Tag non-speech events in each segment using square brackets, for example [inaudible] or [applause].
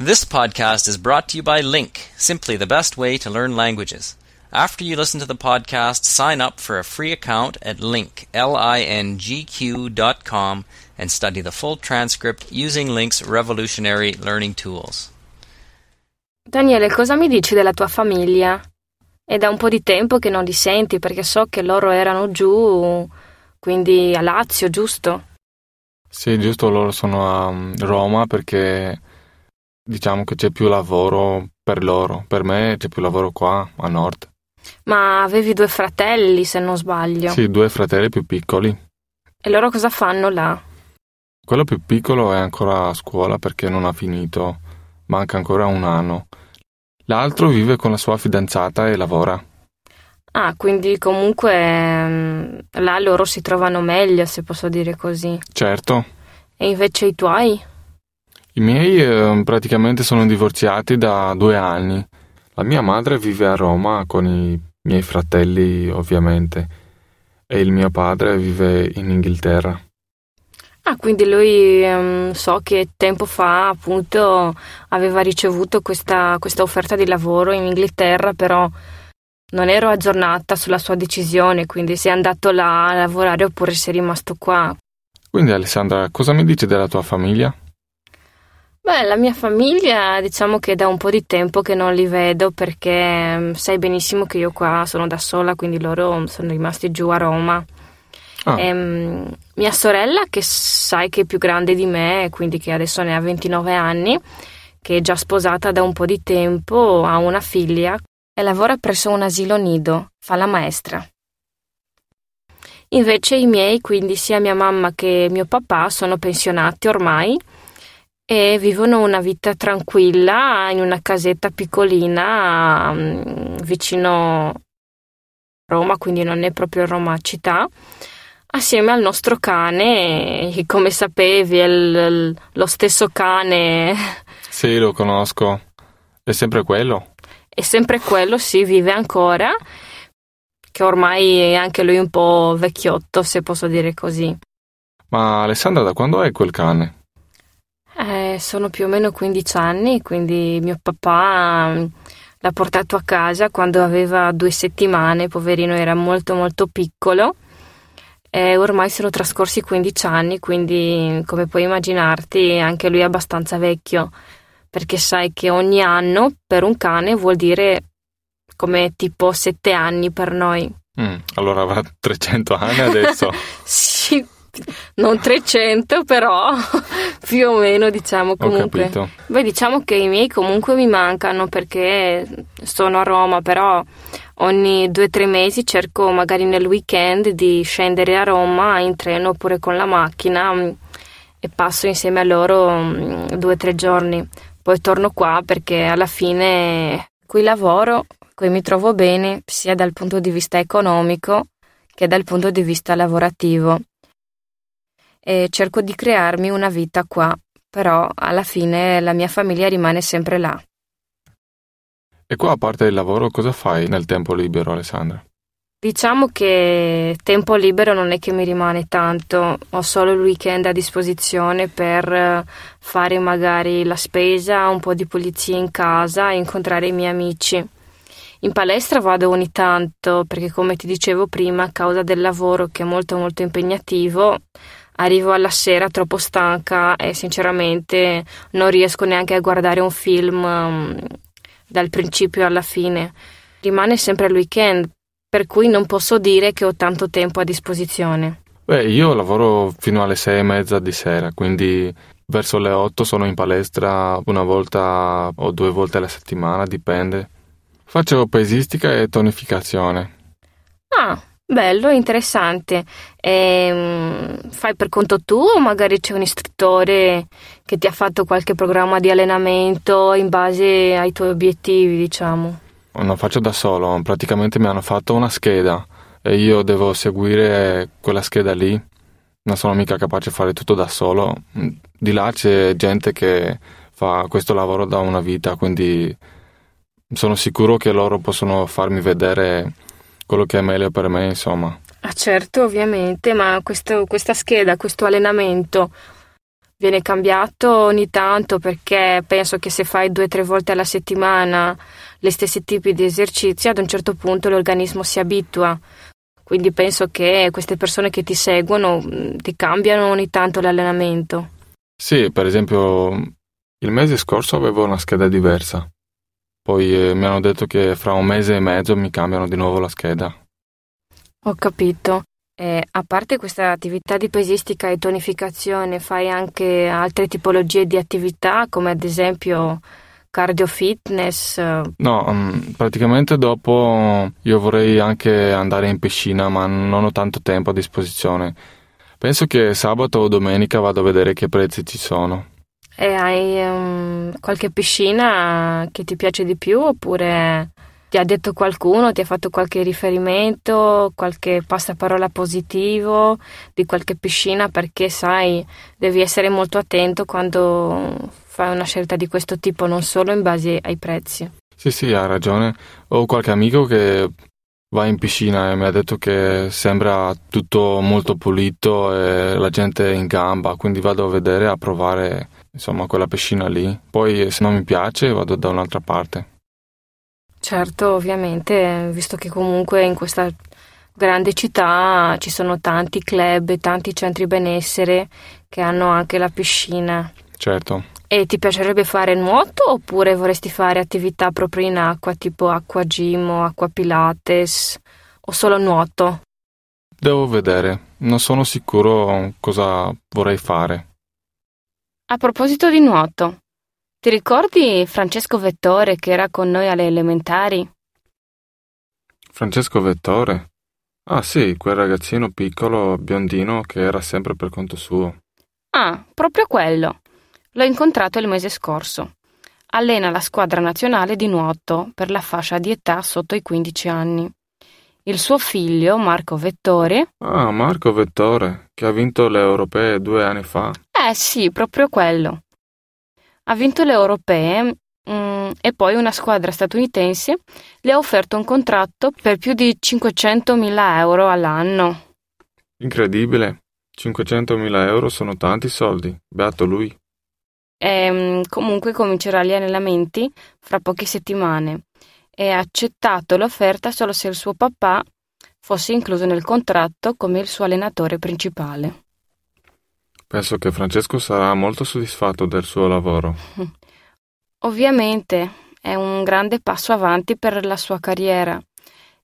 This podcast is brought to you by Link, simply the best way to learn languages. After you listen to the podcast, sign up for a free account at link, L-I-N-G-Q dot com and study the full transcript using Link's revolutionary learning tools. Daniele, cosa mi dici della tua famiglia? È da un po' di tempo che non li senti perché so che loro erano giù, quindi a Lazio, giusto? Sì, giusto, loro sono a mm, Roma perché diciamo che c'è più lavoro per loro. Per me c'è più lavoro qua, a nord. Ma avevi due fratelli, se non sbaglio. Sì, due fratelli più piccoli. E loro cosa fanno là? Quello più piccolo è ancora a scuola perché non ha finito, manca ancora un anno. L'altro vive con la sua fidanzata e lavora. Ah, quindi comunque mm, là loro si trovano meglio, se posso dire così. Certo, E invece i tuoi? I miei eh, praticamente sono divorziati da due anni. La mia madre vive a Roma con i miei fratelli, ovviamente, e il mio padre vive in Inghilterra. Ah, quindi lui ehm, so che tempo fa appunto aveva ricevuto questa, questa offerta di lavoro in Inghilterra, però non ero aggiornata sulla sua decisione, quindi se è andato là a lavorare oppure se è rimasto qua. Quindi Alessandra, cosa mi dici della tua famiglia? Beh, la mia famiglia diciamo che da un po' di tempo che non li vedo perché ehm, sai benissimo che io qua sono da sola, quindi loro sono rimasti giù a Roma. Ah, Ehm, mia sorella, che sai che è più grande di me, quindi che adesso ne ha 29 anni, che è già sposata da un po' di tempo, ha una figlia e lavora presso un asilo nido, fa la maestra. Invece i miei, quindi sia mia mamma che mio papà, sono pensionati ormai e vivono una vita tranquilla in una casetta piccolina mm, vicino a Roma, quindi non è proprio Roma città assieme al nostro cane, e come sapevi è il- lo stesso cane, sì, lo conosco. È sempre quello? è sempre quello, sì, vive ancora, che ormai è anche lui un po' vecchiotto, se posso dire così. Ma Alessandra, da quando è quel cane? Eh, sono più o meno 15 anni, quindi mio papà mm, l'ha portato a casa quando aveva due settimane, poverino era molto molto piccolo. E ormai sono trascorsi 15 anni, quindi come puoi immaginarti anche lui è abbastanza vecchio, perché sai che ogni anno per un cane vuol dire come tipo 7 anni per noi. Mm, allora avrà 300 anni adesso. [laughs] Sì, non 300 però [laughs] più o meno diciamo comunque. Beh, diciamo che i miei comunque mi mancano perché sono a Roma, però ogni due o tre mesi cerco magari nel weekend di scendere a Roma in treno oppure con la macchina mm, e passo insieme a loro mm, due o tre giorni. Poi torno qua perché alla fine qui lavoro, qui mi trovo bene sia dal punto di vista economico che dal punto di vista lavorativo. E cerco di crearmi una vita qua, però alla fine la mia famiglia rimane sempre là. E qua, a parte il lavoro, cosa fai nel tempo libero, Alessandra? Diciamo che tempo libero non è che mi rimane tanto, ho solo il weekend a disposizione per fare magari la spesa, un po' di pulizia in casa e incontrare i miei amici. In palestra vado ogni tanto perché come ti dicevo prima, a causa del lavoro che è molto molto impegnativo, arrivo alla sera troppo stanca e sinceramente non riesco neanche a guardare un film mm, dal principio alla fine. Rimane sempre il weekend, per cui non posso dire che ho tanto tempo a disposizione. Beh, io lavoro fino alle sei e mezza di sera, quindi verso le otto sono in palestra una volta o due volte alla settimana, dipende. Faccio pesistica e tonificazione. Ah, bello, interessante. Ehm, fai per conto tuo o magari c'è un istruttore che ti ha fatto qualche programma di allenamento in base ai tuoi obiettivi, diciamo? Non faccio da solo, praticamente mi hanno fatto una scheda e io devo seguire quella scheda lì. Non sono mica capace di fare tutto da solo. Di là c'è gente che fa questo lavoro da una vita, quindi sono sicuro che loro possono farmi vedere quello che è meglio per me, insomma. Ah, certo, ovviamente, ma questo- questa scheda, questo allenamento, viene cambiato ogni tanto perché penso che se fai due o tre volte alla settimana gli stessi tipi di esercizi, ad un certo punto l'organismo si abitua. Quindi penso che queste persone che ti seguono mm, ti cambiano ogni tanto l'allenamento. Sì, per esempio il mese scorso avevo una scheda diversa. Poi eh, mi hanno detto che fra un mese e mezzo mi cambiano di nuovo la scheda. Ho capito. E a parte questa attività di pesistica e tonificazione, fai anche altre tipologie di attività, come ad esempio cardio fitness? No, um, praticamente dopo io vorrei anche andare in piscina, ma non ho tanto tempo a disposizione. Penso che sabato o domenica vado a vedere che prezzi ci sono. E hai um, qualche piscina che ti piace di più oppure ti ha detto qualcuno, ti ha fatto qualche riferimento, qualche passaparola positivo di qualche piscina perché sai, devi essere molto attento quando fai una scelta di questo tipo, non solo in base ai prezzi. Sì, sì, ha ragione. Ho qualche amico che va in piscina e mi ha detto che sembra tutto molto pulito e la gente è in gamba, quindi vado a vedere, a provare insomma quella piscina lì. Poi se non mi piace vado da un'altra parte. Certo, ovviamente, visto che comunque in questa grande città ci sono tanti club tanti centri benessere che hanno anche la piscina. Certo. E ti piacerebbe fare nuoto oppure vorresti fare attività proprio in acqua, tipo acqua gym o acqua pilates o solo nuoto? Devo vedere, non sono sicuro cosa vorrei fare. A proposito di nuoto, ti ricordi Francesco Vettore che era con noi alle elementari? Francesco Vettore? Ah sì, quel ragazzino piccolo, biondino, che era sempre per conto suo. Ah, proprio quello. L'ho incontrato il mese scorso. Allena la squadra nazionale di nuoto per la fascia di età sotto i 15 anni. Il suo figlio, Marco Vettore. Ah, Marco Vettore, che ha vinto le europee due anni fa. Eh sì, proprio quello ha vinto le europee mm, e poi una squadra statunitense le ha offerto un contratto per più di 500.000 euro all'anno. Incredibile, 500.000 euro sono tanti soldi, beato lui. E, mm, comunque comincerà gli allenamenti fra poche settimane e ha accettato l'offerta solo se il suo papà fosse incluso nel contratto come il suo allenatore principale. Penso che Francesco sarà molto soddisfatto del suo lavoro. [laughs] Ovviamente è un grande passo avanti per la sua carriera.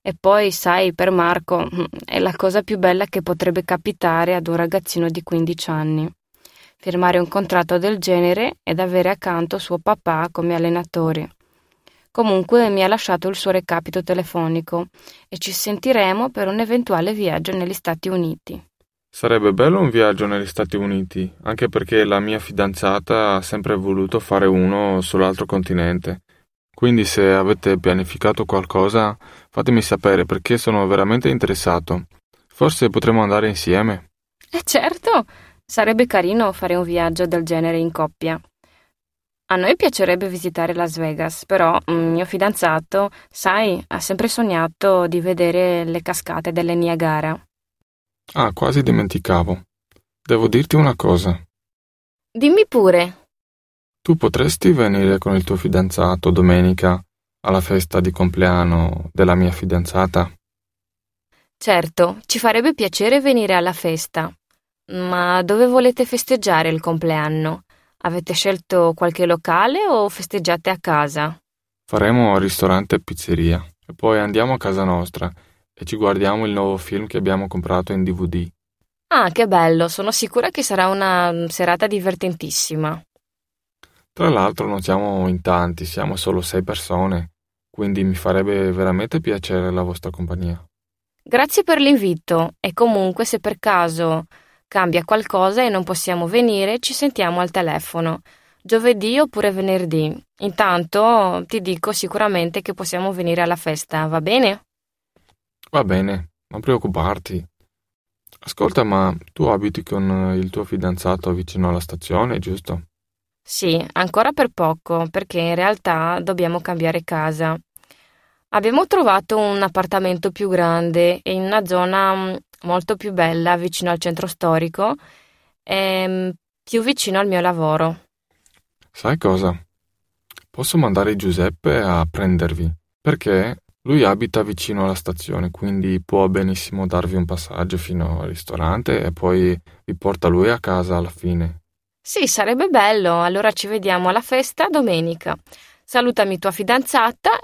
E poi, sai, per Marco [laughs] è la cosa più bella che potrebbe capitare ad un ragazzino di 15 anni. Firmare un contratto del genere ed avere accanto suo papà come allenatore. Comunque mi ha lasciato il suo recapito telefonico e ci sentiremo per un eventuale viaggio negli Stati Uniti. Sarebbe bello un viaggio negli Stati Uniti, anche perché la mia fidanzata ha sempre voluto fare uno sull'altro continente. Quindi se avete pianificato qualcosa, fatemi sapere perché sono veramente interessato. Forse potremmo andare insieme. Eh certo, sarebbe carino fare un viaggio del genere in coppia. A noi piacerebbe visitare Las Vegas, però mm, mio fidanzato, sai, ha sempre sognato di vedere le cascate delle Niagara. Ah, quasi dimenticavo. Devo dirti una cosa. Dimmi pure. Tu potresti venire con il tuo fidanzato domenica alla festa di compleanno della mia fidanzata? Certo, ci farebbe piacere venire alla festa. Ma dove volete festeggiare il compleanno? Avete scelto qualche locale o festeggiate a casa? Faremo ristorante e pizzeria e poi andiamo a casa nostra e ci guardiamo il nuovo film che abbiamo comprato in DVD. Ah, che bello, sono sicura che sarà una mm, serata divertentissima. Tra l'altro non siamo in tanti, siamo solo sei persone, quindi mi farebbe veramente piacere la vostra compagnia. Grazie per l'invito e comunque se per caso cambia qualcosa e non possiamo venire, ci sentiamo al telefono, giovedì oppure venerdì. Intanto ti dico sicuramente che possiamo venire alla festa, va bene? Va bene, non preoccuparti. Ascolta, ma tu abiti con il tuo fidanzato vicino alla stazione, giusto? Sì, ancora per poco, perché in realtà dobbiamo cambiare casa. Abbiamo trovato un appartamento più grande e in una zona mm, molto più bella vicino al centro storico, e, ehm, più vicino al mio lavoro. Sai cosa? Posso mandare Giuseppe a prendervi, perché lui abita vicino alla stazione, quindi può benissimo darvi un passaggio fino al ristorante e poi vi porta lui a casa alla fine. Sì, sarebbe bello. Allora ci vediamo alla festa domenica. Salutami tua fidanzata